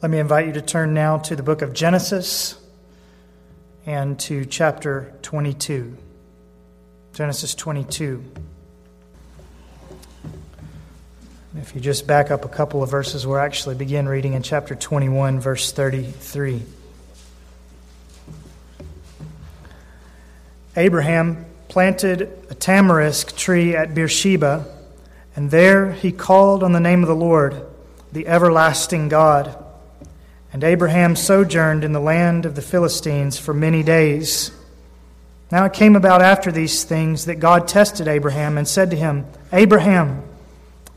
Let me invite you to turn now to the book of Genesis and to chapter 22. Genesis 22. If you just back up a couple of verses, we'll actually begin reading in chapter 21, verse 33. Abraham planted a tamarisk tree at Beersheba, and there he called on the name of the Lord, the everlasting God. And Abraham sojourned in the land of the Philistines for many days. Now it came about after these things that God tested Abraham and said to him, Abraham.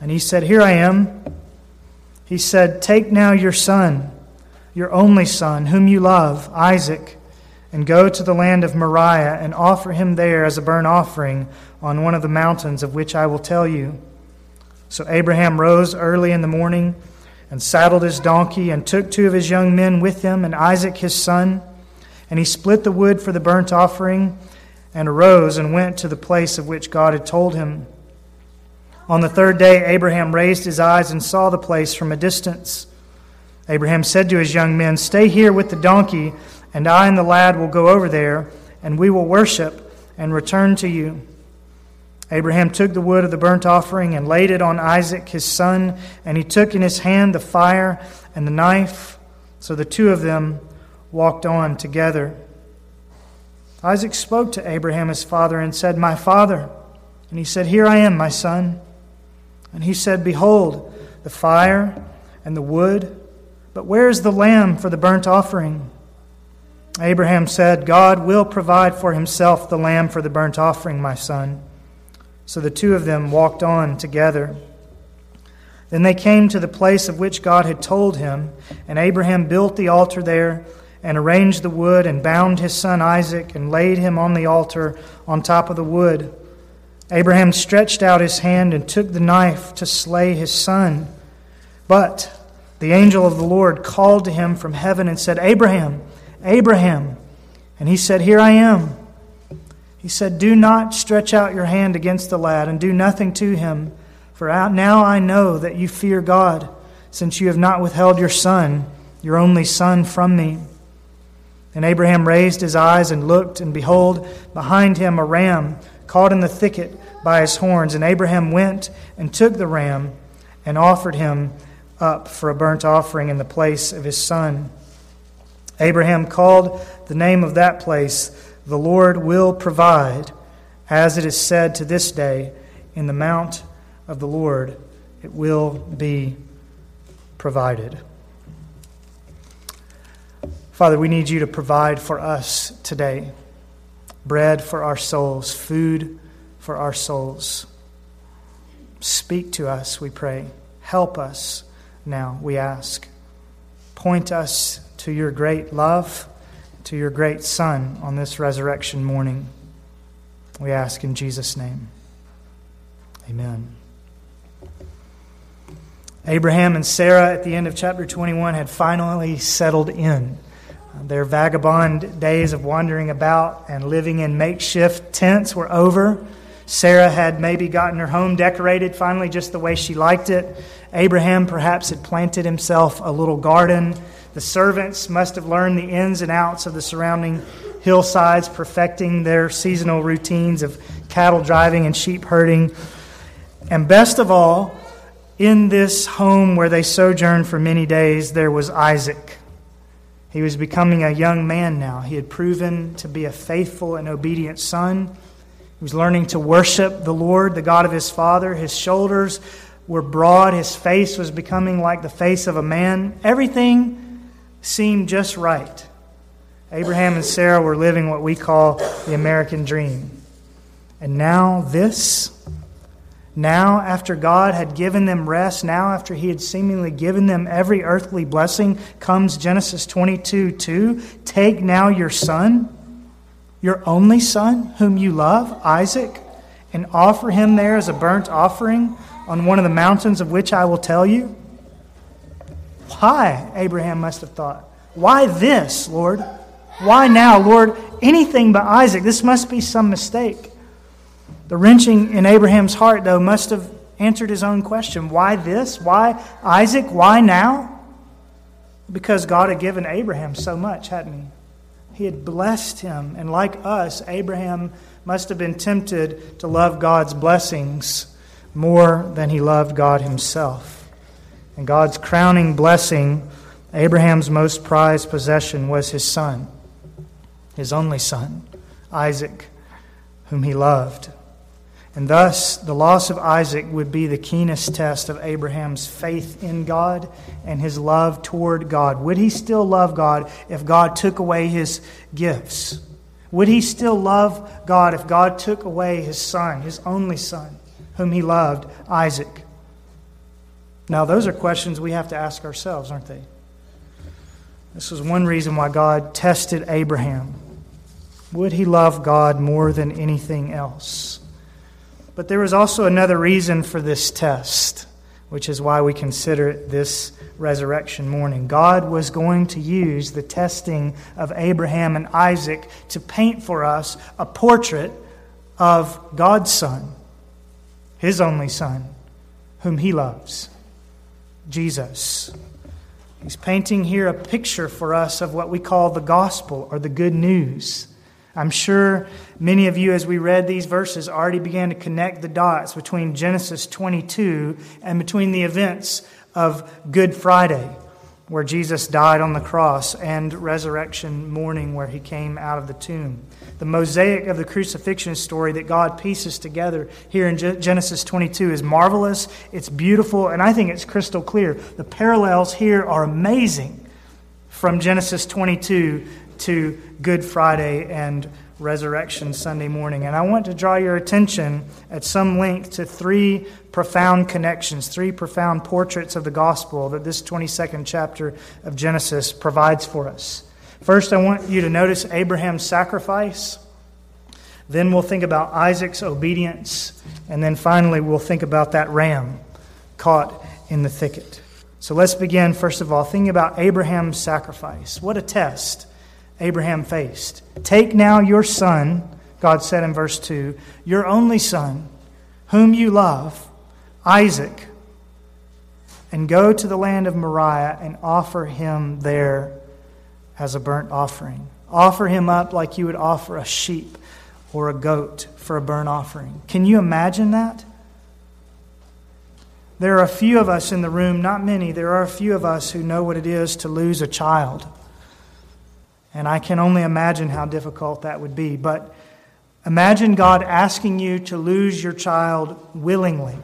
And he said, Here I am. He said, Take now your son, your only son, whom you love, Isaac, and go to the land of Moriah and offer him there as a burnt offering on one of the mountains of which I will tell you. So Abraham rose early in the morning and saddled his donkey, and took two of his young men with him, and Isaac his son. And he split the wood for the burnt offering, and arose and went to the place of which God had told him. On the third day, Abraham raised his eyes and saw the place from a distance. Abraham said to his young men, Stay here with the donkey, and I and the lad will go over there, and we will worship and return to you. Abraham took the wood of the burnt offering and laid it on Isaac his son, and he took in his hand the fire and the knife. So the two of them walked on together. Isaac spoke to Abraham his father and said, My father. And he said, Here I am, my son. And he said, Behold, the fire and the wood, but where is the lamb for the burnt offering? Abraham said, God will provide for himself the lamb for the burnt offering, my son. So the two of them walked on together. Then they came to the place of which God had told him, and Abraham built the altar there and arranged the wood and bound his son Isaac and laid him on the altar on top of the wood. Abraham stretched out his hand and took the knife to slay his son. But the angel of the Lord called to him from heaven and said, Abraham, Abraham. And he said, Here I am. He said, Do not stretch out your hand against the lad and do nothing to him, for now I know that you fear God, since you have not withheld your son, your only son, from me. And Abraham raised his eyes and looked, and behold, behind him a ram caught in the thicket by his horns. And Abraham went and took the ram and offered him up for a burnt offering in the place of his son. Abraham called the name of that place the Lord will provide, as it is said to this day, in the mount of the Lord it will be provided. Father, we need you to provide for us today bread for our souls, food for our souls. Speak to us, we pray. Help us now, we ask. Point us to your great love to your great Son on this resurrection morning. We ask in Jesus' name. Amen. Abraham and Sarah at the end of chapter 21 had finally settled in. Their vagabond days of wandering about and living in makeshift tents were over. Sarah had maybe gotten her home decorated finally just the way she liked it. Abraham perhaps had planted himself a little garden the servants must have learned the ins and outs of the surrounding hillsides, perfecting their seasonal routines of cattle driving and sheep herding. And best of all, in this home where they sojourned for many days, there was Isaac. He was becoming a young man now. He had proven to be a faithful and obedient son. He was learning to worship the Lord, the God of his father. His shoulders were broad, his face was becoming like the face of a man. Everything seemed just right. Abraham and Sarah were living what we call the American dream. And now, this, now after God had given them rest, now after He had seemingly given them every earthly blessing, comes Genesis 22 2. Take now your son, your only son, whom you love, Isaac, and offer him there as a burnt offering on one of the mountains of which I will tell you. Why? Abraham must have thought. Why this, Lord? Why now, Lord? Anything but Isaac. This must be some mistake. The wrenching in Abraham's heart, though, must have answered his own question. Why this? Why Isaac? Why now? Because God had given Abraham so much, hadn't he? He had blessed him. And like us, Abraham must have been tempted to love God's blessings more than he loved God himself. And God's crowning blessing, Abraham's most prized possession, was his son, his only son, Isaac, whom he loved. And thus, the loss of Isaac would be the keenest test of Abraham's faith in God and his love toward God. Would he still love God if God took away his gifts? Would he still love God if God took away his son, his only son, whom he loved, Isaac? Now, those are questions we have to ask ourselves, aren't they? This is one reason why God tested Abraham. Would he love God more than anything else? But there was also another reason for this test, which is why we consider this resurrection morning. God was going to use the testing of Abraham and Isaac to paint for us a portrait of God's Son, His only Son, whom He loves, Jesus. He's painting here a picture for us of what we call the gospel or the good news. I'm sure many of you, as we read these verses, already began to connect the dots between Genesis 22 and between the events of Good Friday, where Jesus died on the cross, and resurrection morning, where he came out of the tomb. The mosaic of the crucifixion story that God pieces together here in Genesis 22 is marvelous, it's beautiful, and I think it's crystal clear. The parallels here are amazing from Genesis 22 to Good Friday and Resurrection Sunday morning. And I want to draw your attention at some length to three profound connections, three profound portraits of the gospel that this 22nd chapter of Genesis provides for us. First, I want you to notice Abraham's sacrifice. Then we'll think about Isaac's obedience. And then finally, we'll think about that ram caught in the thicket. So let's begin, first of all, thinking about Abraham's sacrifice. What a test Abraham faced. Take now your son, God said in verse 2, your only son, whom you love, Isaac, and go to the land of Moriah and offer him there as a burnt offering. Offer him up like you would offer a sheep or a goat for a burnt offering. Can you imagine that? There are a few of us in the room, not many, there are a few of us who know what it is to lose a child. And I can only imagine how difficult that would be. But imagine God asking you to lose your child willingly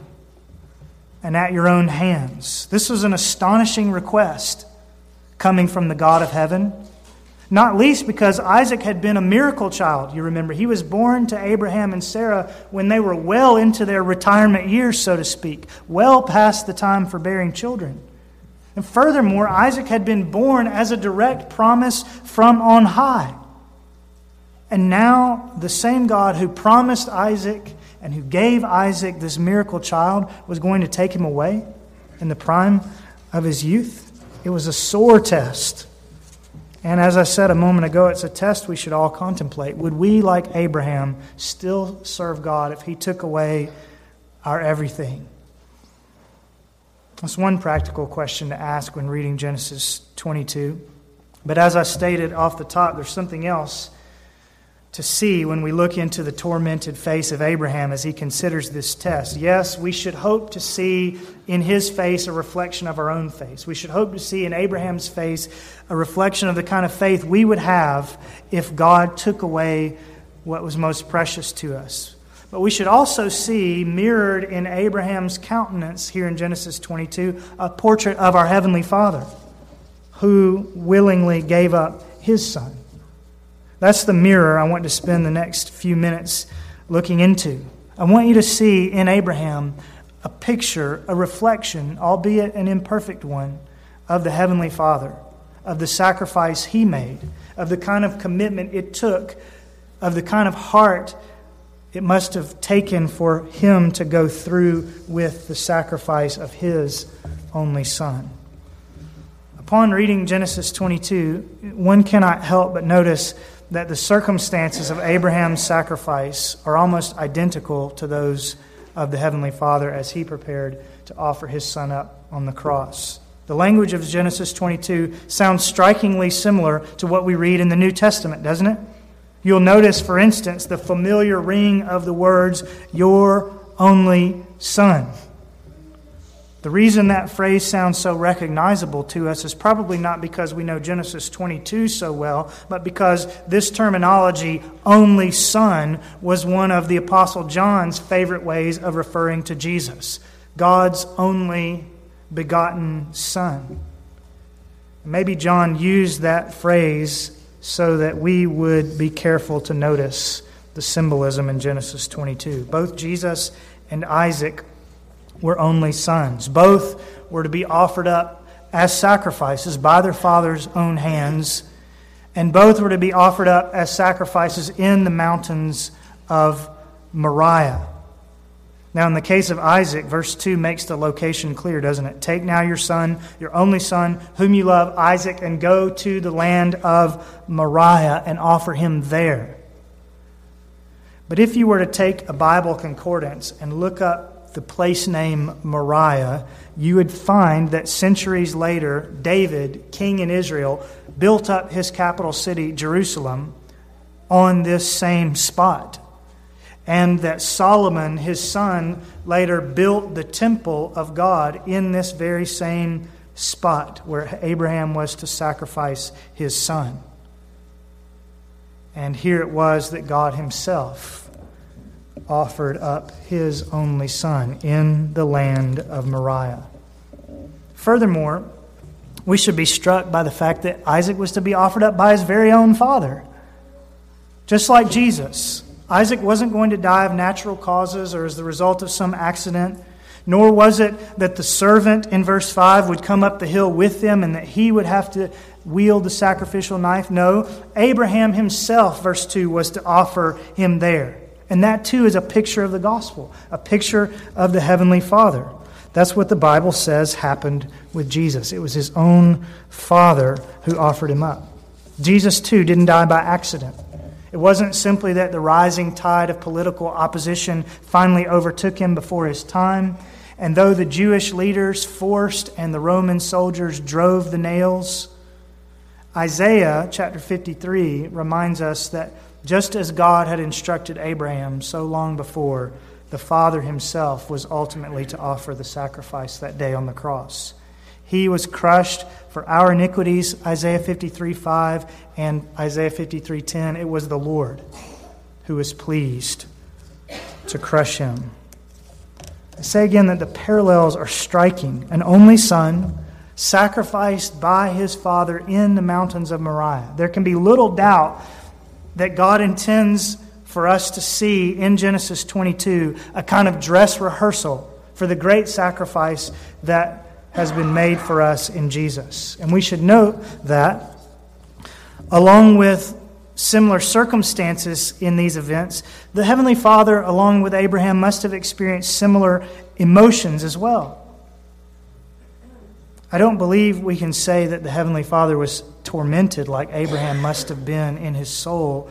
and at your own hands. This was an astonishing request coming from the God of heaven. Not least because Isaac had been a miracle child. You remember, he was born to Abraham and Sarah when they were well into their retirement years, so to speak, well past the time for bearing children. And furthermore, Isaac had been born as a direct promise from on high. And now, the same God who promised Isaac and who gave Isaac this miracle child was going to take him away in the prime of his youth. It was a sore test. And as I said a moment ago, it's a test we should all contemplate. Would we, like Abraham, still serve God if he took away our everything? That's one practical question to ask when reading Genesis 22. But as I stated off the top, there's something else to see when we look into the tormented face of Abraham as he considers this test. Yes, we should hope to see in his face a reflection of our own face. We should hope to see in Abraham's face a reflection of the kind of faith we would have if God took away what was most precious to us. But we should also see mirrored in Abraham's countenance here in Genesis 22 a portrait of our Heavenly Father who willingly gave up his Son. That's the mirror I want to spend the next few minutes looking into. I want you to see in Abraham a picture, a reflection, albeit an imperfect one, of the Heavenly Father, of the sacrifice he made, of the kind of commitment it took, of the kind of heart it must have taken for him to go through with the sacrifice of his only son. Upon reading Genesis 22, one cannot help but notice that the circumstances of Abraham's sacrifice are almost identical to those of the Heavenly Father as he prepared to offer his son up on the cross. The language of Genesis 22 sounds strikingly similar to what we read in the New Testament, doesn't it? You'll notice, for instance, the familiar ring of the words, Your only Son. The reason that phrase sounds so recognizable to us is probably not because we know Genesis 22 so well, but because this terminology, only son, was one of the Apostle John's favorite ways of referring to Jesus God's only begotten Son. Maybe John used that phrase so that we would be careful to notice the symbolism in Genesis 22. Both Jesus and Isaac were only sons. Both were to be offered up as sacrifices by their father's own hands, and both were to be offered up as sacrifices in the mountains of Moriah. Now, in the case of Isaac, verse 2 makes the location clear, doesn't it? Take now your son, your only son, whom you love, Isaac, and go to the land of Moriah and offer him there. But if you were to take a Bible concordance and look up the place name Moriah, you would find that centuries later, David, king in Israel, built up his capital city, Jerusalem, on this same spot and that Solomon, his son, later built the temple of God in this very same spot where Abraham was to sacrifice his son. And here it was that God himself offered up his only son in the land of Moriah. Furthermore, we should be struck by the fact that Isaac was to be offered up by his very own father. Just like Jesus, Isaac wasn't going to die of natural causes or as the result of some accident, nor was it that the servant in verse 5 would come up the hill with them and that he would have to wield the sacrificial knife. No, Abraham himself, verse 2, was to offer him there. And that too is a picture of the gospel, a picture of the heavenly Father. That's what the Bible says happened with Jesus. It was his own Father who offered him up. Jesus too didn't die by accident. It wasn't simply that the rising tide of political opposition finally overtook him before his time, and though the Jewish leaders forced and the Roman soldiers drove the nails, Isaiah chapter 53 reminds us that just as God had instructed Abraham so long before, the Father himself was ultimately to offer the sacrifice that day on the cross. He was crushed for our iniquities, Isaiah 53 5 and Isaiah 53 10. It was the Lord who was pleased to crush him. I say again that the parallels are striking. An only son sacrificed by his father in the mountains of Moriah. There can be little doubt that God intends for us to see in Genesis 22 a kind of dress rehearsal for the great sacrifice that has been made for us in Jesus. And we should note that, along with similar circumstances in these events, the Heavenly Father, along with Abraham, must have experienced similar emotions as well. I don't believe we can say that the Heavenly Father was tormented like Abraham must have been in his soul.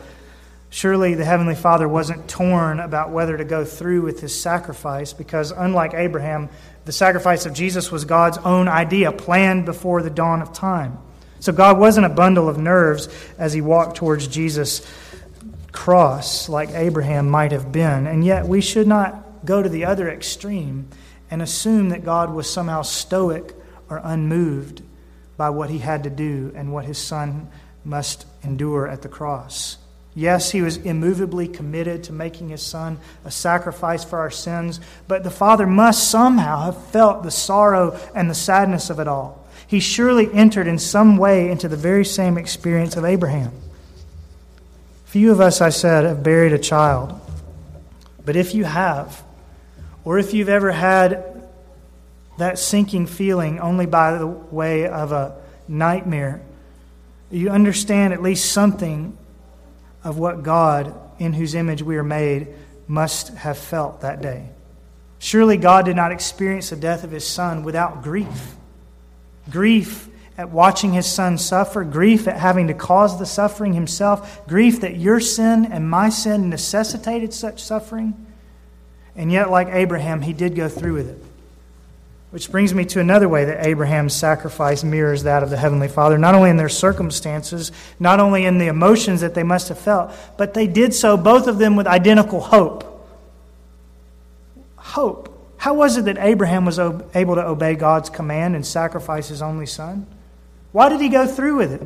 Surely the Heavenly Father wasn't torn about whether to go through with his sacrifice because, unlike Abraham, the sacrifice of Jesus was God's own idea, planned before the dawn of time. So God wasn't a bundle of nerves as he walked towards Jesus' cross like Abraham might have been. And yet we should not go to the other extreme and assume that God was somehow stoic or unmoved by what he had to do and what his son must endure at the cross. Yes, he was immovably committed to making his son a sacrifice for our sins, but the Father must somehow have felt the sorrow and the sadness of it all. He surely entered in some way into the very same experience of Abraham. Few of us, I said, have buried a child. But if you have, or if you've ever had that sinking feeling only by the way of a nightmare, you understand at least something of what God, in whose image we are made, must have felt that day. Surely God did not experience the death of his son without grief. Grief at watching his son suffer, grief at having to cause the suffering himself, grief that your sin and my sin necessitated such suffering. And yet, like Abraham, he did go through with it. Which brings me to another way that Abraham's sacrifice mirrors that of the Heavenly Father, not only in their circumstances, not only in the emotions that they must have felt, but they did so, both of them, with identical hope. Hope. How was it that Abraham was able to obey God's command and sacrifice his only son? Why did he go through with it?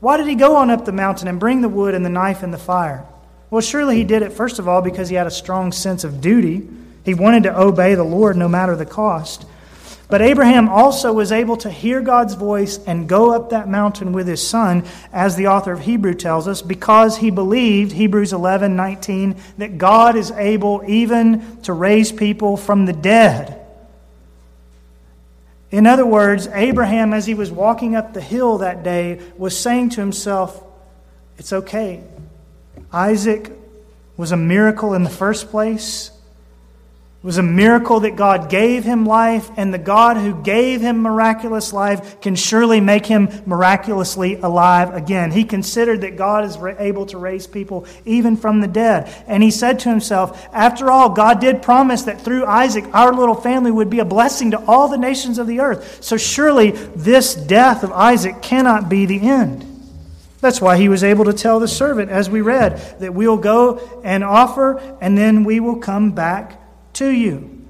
Why did he go on up the mountain and bring the wood and the knife and the fire? Well, surely he did it, first of all, because he had a strong sense of duty. He wanted to obey the Lord no matter the cost. But Abraham also was able to hear God's voice and go up that mountain with his son, as the author of Hebrew tells us, because he believed, Hebrews 11 19, that God is able even to raise people from the dead. In other words, Abraham, as he was walking up the hill that day, was saying to himself, It's okay. Isaac was a miracle in the first place. It was a miracle that God gave him life, and the God who gave him miraculous life can surely make him miraculously alive again. He considered that God is able to raise people even from the dead. And he said to himself, After all, God did promise that through Isaac, our little family would be a blessing to all the nations of the earth. So surely this death of Isaac cannot be the end. That's why he was able to tell the servant, as we read, that we'll go and offer, and then we will come back to you.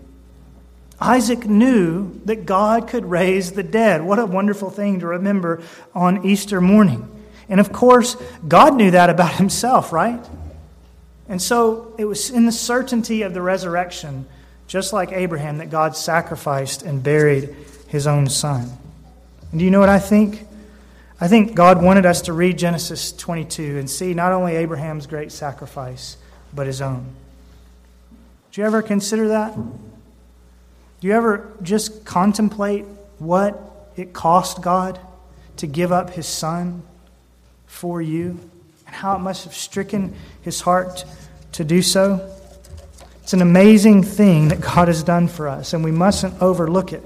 Isaac knew that God could raise the dead. What a wonderful thing to remember on Easter morning. And of course, God knew that about himself, right? And so it was in the certainty of the resurrection, just like Abraham, that God sacrificed and buried his own son. And do you know what I think? I think God wanted us to read Genesis 22 and see not only Abraham's great sacrifice, but his own. Do you ever consider that? Do you ever just contemplate what it cost God to give up his son for you and how it must have stricken his heart to do so? It's an amazing thing that God has done for us, and we mustn't overlook it.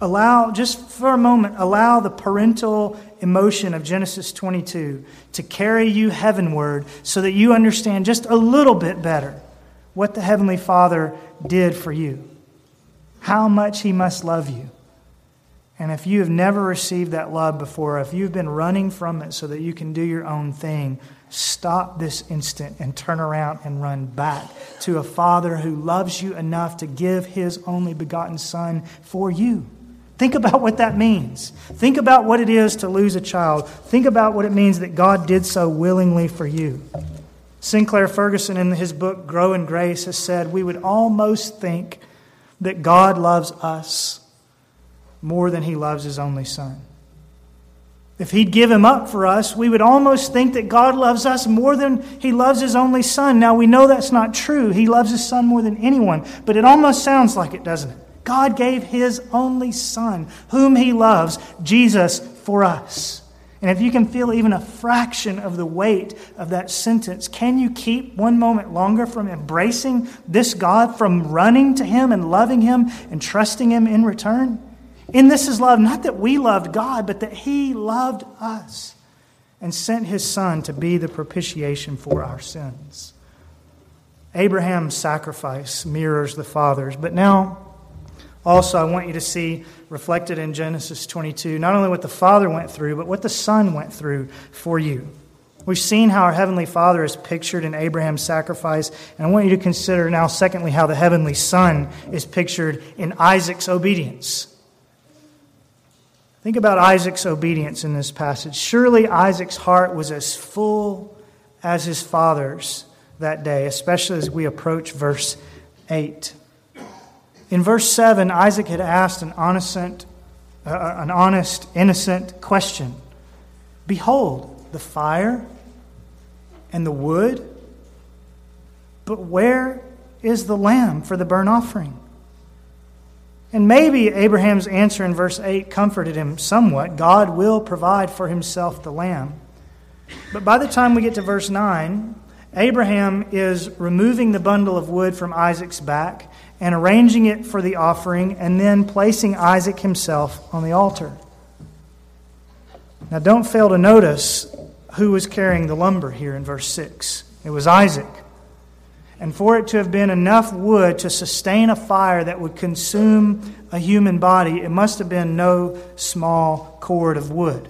Allow, just for a moment, allow the parental emotion of Genesis 22 to carry you heavenward so that you understand just a little bit better what the Heavenly Father did for you, how much He must love you. And if you have never received that love before, if you've been running from it so that you can do your own thing, stop this instant and turn around and run back to a Father who loves you enough to give His only begotten Son for you. Think about what that means. Think about what it is to lose a child. Think about what it means that God did so willingly for you. Sinclair Ferguson, in his book Grow in Grace, has said we would almost think that God loves us more than he loves his only son. If he'd give him up for us, we would almost think that God loves us more than he loves his only son. Now, we know that's not true. He loves his son more than anyone, but it almost sounds like it, doesn't it? God gave his only son, whom he loves, Jesus, for us. And if you can feel even a fraction of the weight of that sentence, can you keep one moment longer from embracing this God, from running to Him and loving Him and trusting Him in return? In this is love, not that we loved God, but that He loved us and sent His Son to be the propitiation for our sins. Abraham's sacrifice mirrors the Father's, but now also, I want you to see reflected in Genesis 22 not only what the Father went through, but what the Son went through for you. We've seen how our Heavenly Father is pictured in Abraham's sacrifice, and I want you to consider now, secondly, how the Heavenly Son is pictured in Isaac's obedience. Think about Isaac's obedience in this passage. Surely Isaac's heart was as full as his father's that day, especially as we approach verse 8. In verse 7, Isaac had asked an honest, uh, an honest, innocent question Behold, the fire and the wood, but where is the lamb for the burnt offering? And maybe Abraham's answer in verse 8 comforted him somewhat. God will provide for himself the lamb. But by the time we get to verse 9, Abraham is removing the bundle of wood from Isaac's back and arranging it for the offering, and then placing Isaac himself on the altar. Now, don't fail to notice who was carrying the lumber here in verse 6. It was Isaac. And for it to have been enough wood to sustain a fire that would consume a human body, it must have been no small cord of wood.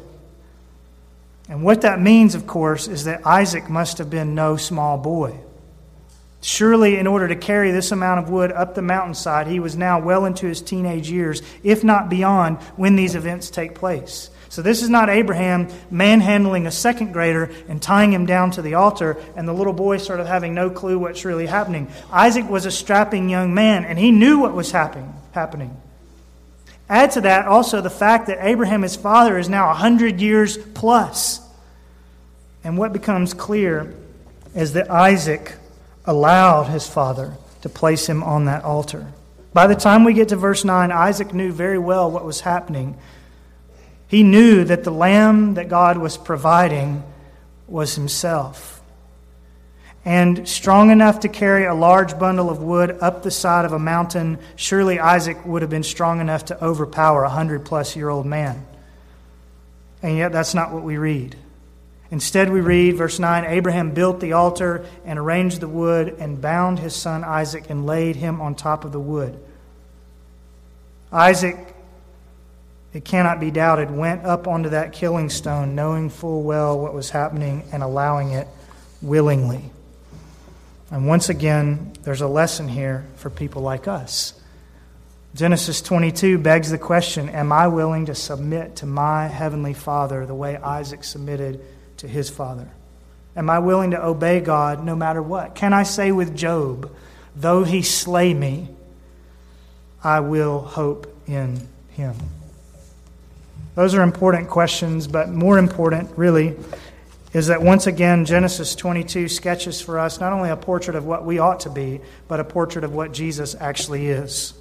And what that means, of course, is that Isaac must have been no small boy. Surely, in order to carry this amount of wood up the mountainside, he was now well into his teenage years, if not beyond, when these events take place. So, this is not Abraham manhandling a second grader and tying him down to the altar, and the little boy sort of having no clue what's really happening. Isaac was a strapping young man, and he knew what was happening. Add to that also the fact that Abraham, his father, is now 100 years plus. And what becomes clear is that Isaac allowed his father to place him on that altar. By the time we get to verse 9, Isaac knew very well what was happening. He knew that the lamb that God was providing was himself. And strong enough to carry a large bundle of wood up the side of a mountain, surely Isaac would have been strong enough to overpower a hundred plus year old man. And yet, that's not what we read. Instead, we read, verse 9 Abraham built the altar and arranged the wood and bound his son Isaac and laid him on top of the wood. Isaac, it cannot be doubted, went up onto that killing stone, knowing full well what was happening and allowing it willingly. And once again, there's a lesson here for people like us. Genesis 22 begs the question Am I willing to submit to my heavenly Father the way Isaac submitted to his father? Am I willing to obey God no matter what? Can I say with Job, though he slay me, I will hope in him? Those are important questions, but more important, really, is that once again, Genesis 22 sketches for us not only a portrait of what we ought to be, but a portrait of what Jesus actually is.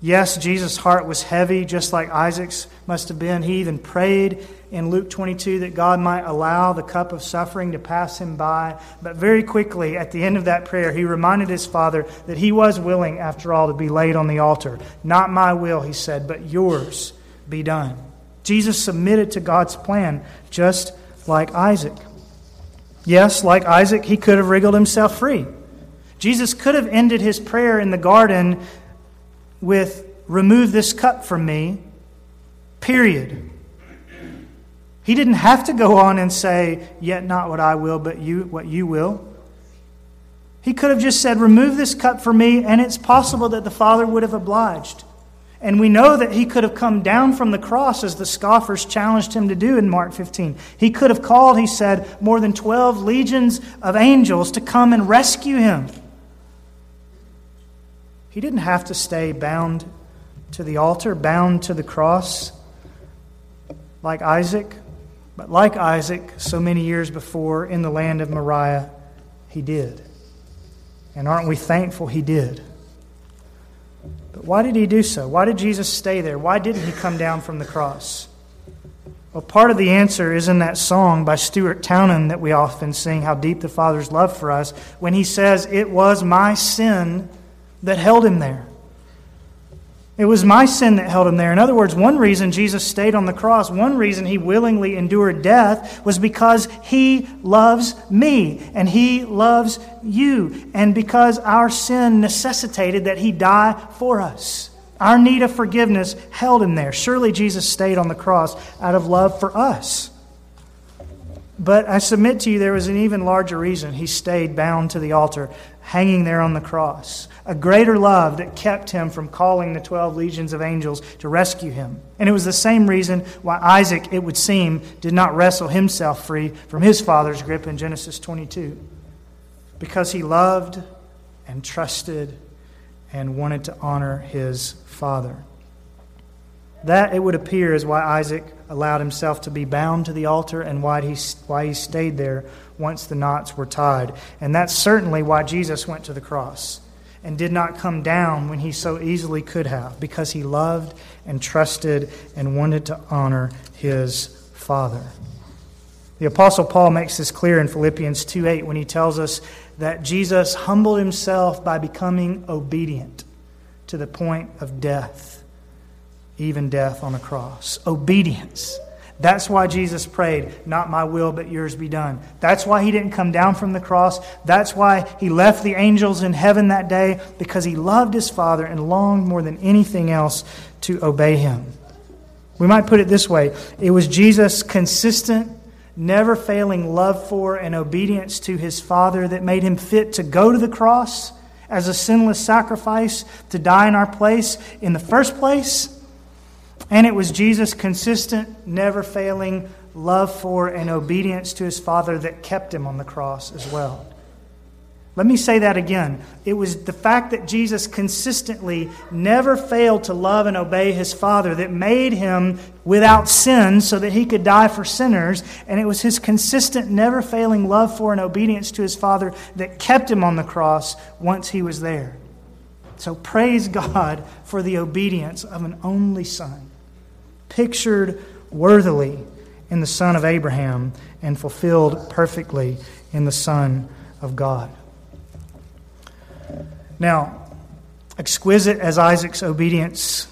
Yes, Jesus' heart was heavy, just like Isaac's must have been. He even prayed in Luke 22 that God might allow the cup of suffering to pass him by. But very quickly, at the end of that prayer, he reminded his father that he was willing, after all, to be laid on the altar. Not my will, he said, but yours be done. Jesus submitted to God's plan, just like Isaac. Yes, like Isaac, he could have wriggled himself free. Jesus could have ended his prayer in the garden with, Remove this cup from me, period. He didn't have to go on and say, Yet not what I will, but you, what you will. He could have just said, Remove this cup from me, and it's possible that the Father would have obliged. And we know that he could have come down from the cross as the scoffers challenged him to do in Mark 15. He could have called, he said, more than 12 legions of angels to come and rescue him. He didn't have to stay bound to the altar, bound to the cross like Isaac. But like Isaac, so many years before in the land of Moriah, he did. And aren't we thankful he did? But why did he do so? Why did Jesus stay there? Why didn't he come down from the cross? Well, part of the answer is in that song by Stuart Townend that we often sing, How Deep the Father's Love for Us, when he says, It was my sin that held him there. It was my sin that held him there. In other words, one reason Jesus stayed on the cross, one reason he willingly endured death, was because he loves me and he loves you, and because our sin necessitated that he die for us. Our need of forgiveness held him there. Surely Jesus stayed on the cross out of love for us. But I submit to you, there was an even larger reason he stayed bound to the altar, hanging there on the cross a greater love that kept him from calling the 12 legions of angels to rescue him. And it was the same reason why Isaac, it would seem, did not wrestle himself free from his father's grip in Genesis 22. Because he loved and trusted and wanted to honor his father. That, it would appear, is why Isaac allowed himself to be bound to the altar and why he, why he stayed there once the knots were tied. And that's certainly why Jesus went to the cross and did not come down when he so easily could have, because he loved and trusted and wanted to honor his Father. The Apostle Paul makes this clear in Philippians 2 8 when he tells us that Jesus humbled himself by becoming obedient to the point of death, even death on a cross. Obedience. That's why Jesus prayed, Not my will, but yours be done. That's why he didn't come down from the cross. That's why he left the angels in heaven that day, because he loved his Father and longed more than anything else to obey him. We might put it this way it was Jesus' consistent, never failing love for and obedience to his Father that made him fit to go to the cross as a sinless sacrifice to die in our place in the first place. And it was Jesus' consistent, never failing love for and obedience to his Father that kept him on the cross as well. Let me say that again. It was the fact that Jesus consistently never failed to love and obey his Father that made him without sin so that he could die for sinners. And it was his consistent, never failing love for and obedience to his Father that kept him on the cross once he was there. So praise God for the obedience of an only Son, pictured worthily in the Son of Abraham and fulfilled perfectly in the Son of God. Now, exquisite as Isaac's obedience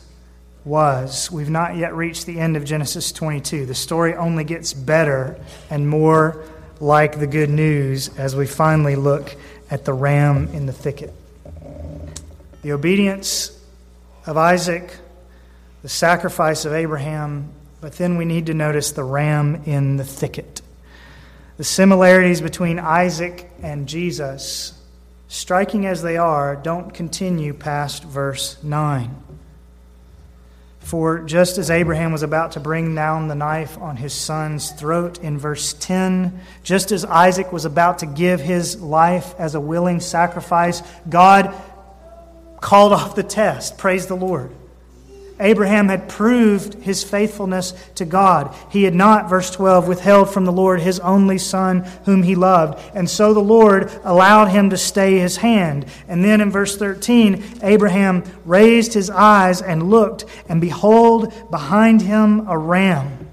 was, we've not yet reached the end of Genesis 22. The story only gets better and more like the good news as we finally look at the ram in the thicket. The obedience of Isaac, the sacrifice of Abraham, but then we need to notice the ram in the thicket. The similarities between Isaac and Jesus striking as they are, don't continue past verse 9. For just as Abraham was about to bring down the knife on his son's throat in verse 10, just as Isaac was about to give his life as a willing sacrifice, God called off the test. Praise the Lord. Abraham had proved his faithfulness to God. He had not, verse 12, withheld from the Lord his only son whom he loved. And so the Lord allowed him to stay his hand. And then in verse 13, Abraham raised his eyes and looked, and behold, behind him a ram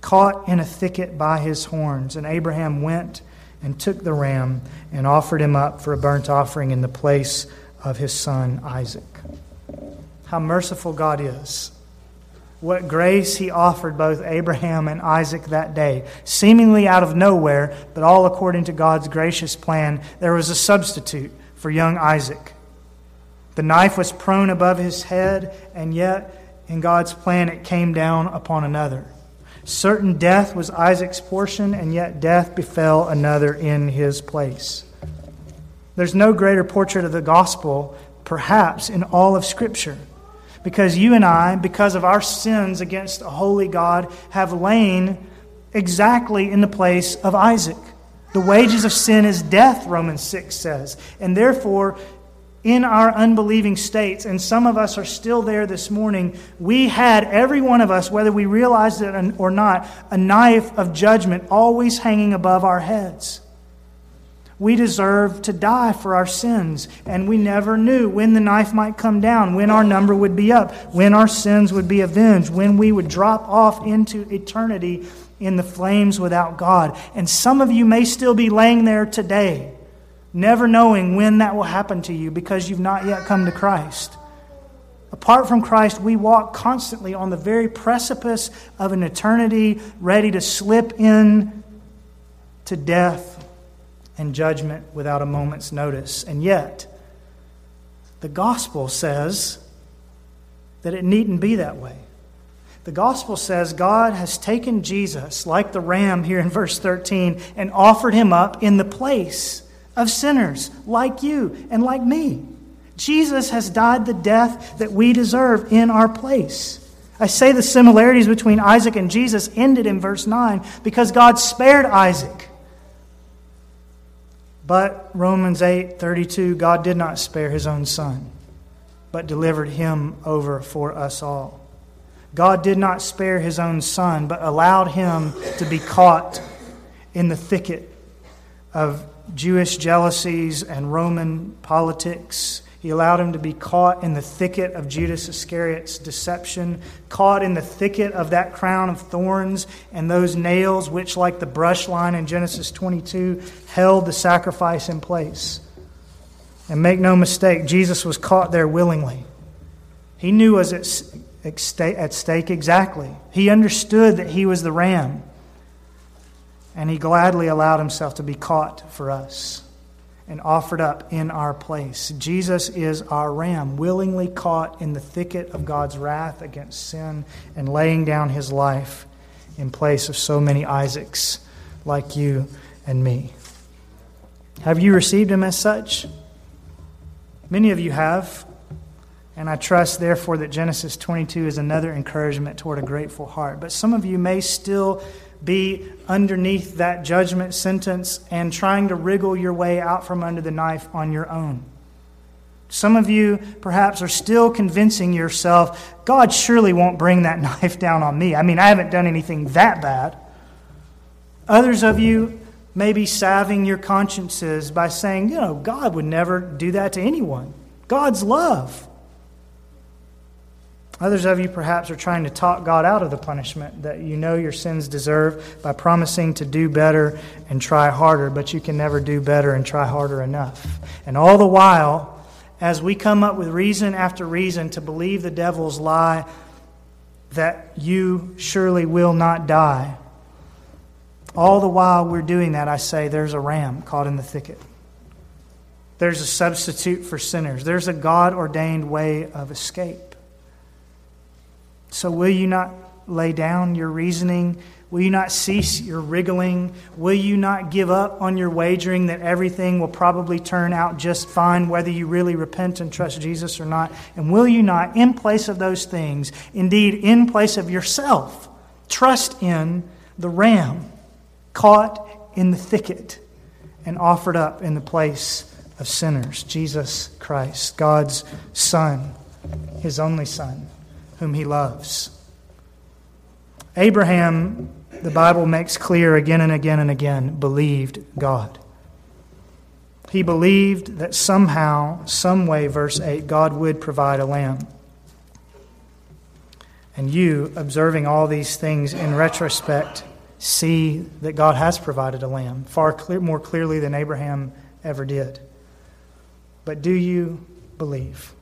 caught in a thicket by his horns. And Abraham went and took the ram and offered him up for a burnt offering in the place of his son Isaac how merciful God is. What grace he offered both Abraham and Isaac that day. Seemingly out of nowhere, but all according to God's gracious plan, there was a substitute for young Isaac. The knife was prone above his head, and yet, in God's plan, it came down upon another. Certain death was Isaac's portion, and yet death befell another in his place. There's no greater portrait of the gospel, perhaps, in all of Scripture because you and I, because of our sins against a holy God, have lain exactly in the place of Isaac. The wages of sin is death, Romans 6 says. And therefore, in our unbelieving states, and some of us are still there this morning, we had, every one of us, whether we realized it or not, a knife of judgment always hanging above our heads. We deserve to die for our sins, and we never knew when the knife might come down, when our number would be up, when our sins would be avenged, when we would drop off into eternity in the flames without God. And some of you may still be laying there today, never knowing when that will happen to you because you've not yet come to Christ. Apart from Christ, we walk constantly on the very precipice of an eternity ready to slip in to death and judgment without a moment's notice. And yet, the gospel says that it needn't be that way. The gospel says God has taken Jesus, like the ram here in verse 13, and offered him up in the place of sinners like you and like me. Jesus has died the death that we deserve in our place. I say the similarities between Isaac and Jesus ended in verse 9 because God spared Isaac but Romans 8:32 God did not spare his own son but delivered him over for us all. God did not spare his own son but allowed him to be caught in the thicket of Jewish jealousies and Roman politics he allowed him to be caught in the thicket of Judas Iscariot's deception, caught in the thicket of that crown of thorns and those nails, which, like the brush line in Genesis 22, held the sacrifice in place. And make no mistake, Jesus was caught there willingly. He knew as, it, at stake exactly. He understood that he was the ram, and he gladly allowed himself to be caught for us and offered up in our place. Jesus is our ram, willingly caught in the thicket of God's wrath against sin and laying down his life in place of so many Isaacs like you and me. Have you received him as such? Many of you have. And I trust, therefore, that Genesis 22 is another encouragement toward a grateful heart. But some of you may still be underneath that judgment sentence and trying to wriggle your way out from under the knife on your own. Some of you perhaps are still convincing yourself, God surely won't bring that knife down on me. I mean, I haven't done anything that bad. Others of you may be salving your consciences by saying, you know, God would never do that to anyone. God's love. Others of you perhaps are trying to talk God out of the punishment that you know your sins deserve by promising to do better and try harder, but you can never do better and try harder enough. And all the while, as we come up with reason after reason to believe the devil's lie that you surely will not die, all the while we're doing that, I say there's a ram caught in the thicket. There's a substitute for sinners. There's a God ordained way of escape. So, will you not lay down your reasoning? Will you not cease your wriggling? Will you not give up on your wagering that everything will probably turn out just fine, whether you really repent and trust Jesus or not? And will you not, in place of those things, indeed in place of yourself, trust in the ram caught in the thicket and offered up in the place of sinners, Jesus Christ, God's Son, His only Son? Whom he loves. Abraham, the Bible makes clear again and again and again, believed God. He believed that somehow, some way, verse 8, God would provide a lamb. And you, observing all these things in retrospect, see that God has provided a lamb far clear, more clearly than Abraham ever did. But do you believe?